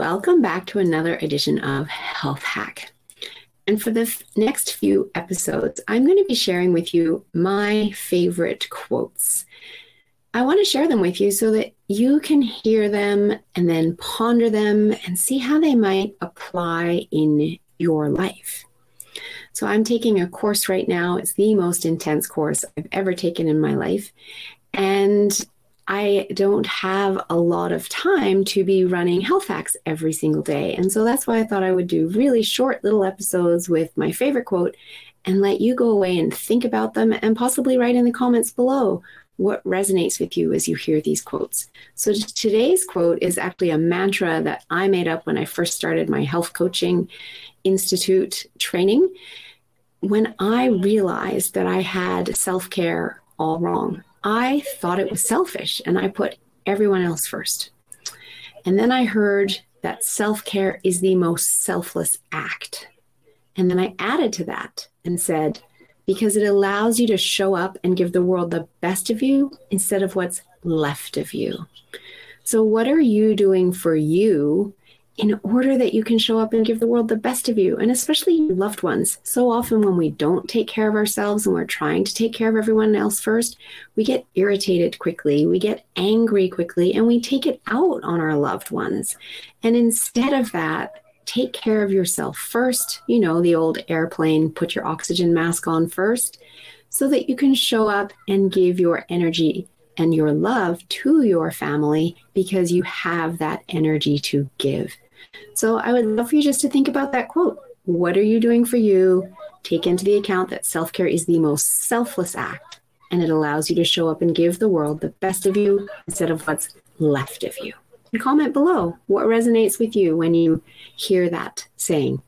Welcome back to another edition of Health Hack. And for the next few episodes, I'm going to be sharing with you my favorite quotes. I want to share them with you so that you can hear them and then ponder them and see how they might apply in your life. So, I'm taking a course right now. It's the most intense course I've ever taken in my life. And I don't have a lot of time to be running health hacks every single day. And so that's why I thought I would do really short little episodes with my favorite quote and let you go away and think about them and possibly write in the comments below what resonates with you as you hear these quotes. So today's quote is actually a mantra that I made up when I first started my health coaching institute training. When I realized that I had self care all wrong, I thought it was selfish and I put everyone else first. And then I heard that self care is the most selfless act. And then I added to that and said, because it allows you to show up and give the world the best of you instead of what's left of you. So, what are you doing for you in order that you can show up and give the world the best of you, and especially your loved ones. So often, when we don't take care of ourselves and we're trying to take care of everyone else first, we get irritated quickly, we get angry quickly, and we take it out on our loved ones. And instead of that, take care of yourself first. You know, the old airplane, put your oxygen mask on first, so that you can show up and give your energy and your love to your family because you have that energy to give. So I would love for you just to think about that quote. What are you doing for you? Take into the account that self care is the most selfless act, and it allows you to show up and give the world the best of you instead of what's left of you. And comment below what resonates with you when you hear that saying.